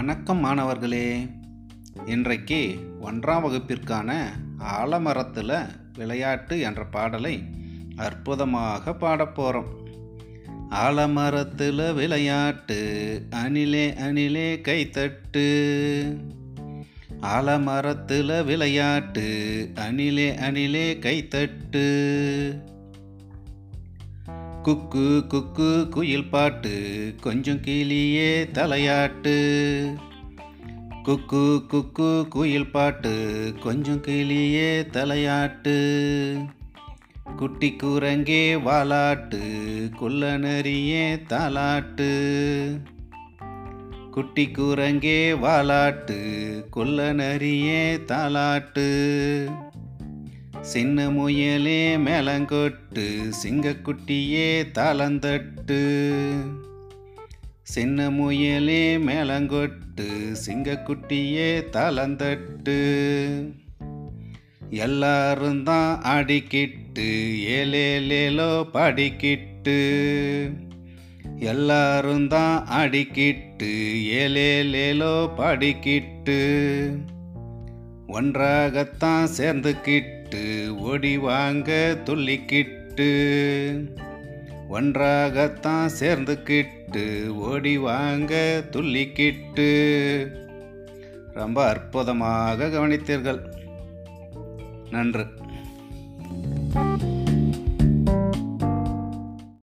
வணக்கம் மாணவர்களே. இன்றைக்கு ஒன்றாம் வகுப்பிற்கான ஆலமரத்தில் விளையாட்டு என்ற பாடலை அற்புதமாக பாடப் போகிறோம் ஆலமரத்தில் விளையாட்டு அணிலே அணிலே கைத்தட்டு. ஆலமரத்தில் விளையாட்டு அணிலே அணிலே கைத்தட்டு. குக்கு குக்கு குயில் பாட்டு கொஞ்சம் கிளியே தலையாட்டு. குக்கு குக்கு குயில் பாட்டு கொஞ்சம் கிளியே தலையாட்டு. குட்டி குரங்கே வாலாட்டு குள்ள நரியே தாலாட்டு குட்டி குரங்கே வாலாட்டு குள்ள நரியே தாலாட்டு சின்ன முயலே மேலங்கொட்டு சிங்கக்குட்டியே தாளந்தட்டு. சின்ன முயலே மேலங்கொட்டு சிங்கக்குட்டியே தாளந்தட்டு. எல்லாரும் தான் ஆடிக்கிட்டு ஏலேலேலோ பாடிக்கிட்டு. எல்லாரும் தான் அடிக்கிட்டு ஏலேலேலோ பாடிக்கிட்டு. ஒன்றாகத்தான் சேர்ந்துக்கிட்டு. விட்டு ஒடிவாங்க துள்ளிக்கிட்டு ஒன்றாகத்தான் சேர்ந்துக்கிட்டு ஓடி வாங்க துள்ளிக்கிட்டு. ரொம்ப அற்புதமாக கவனித்தீர்கள். நன்று.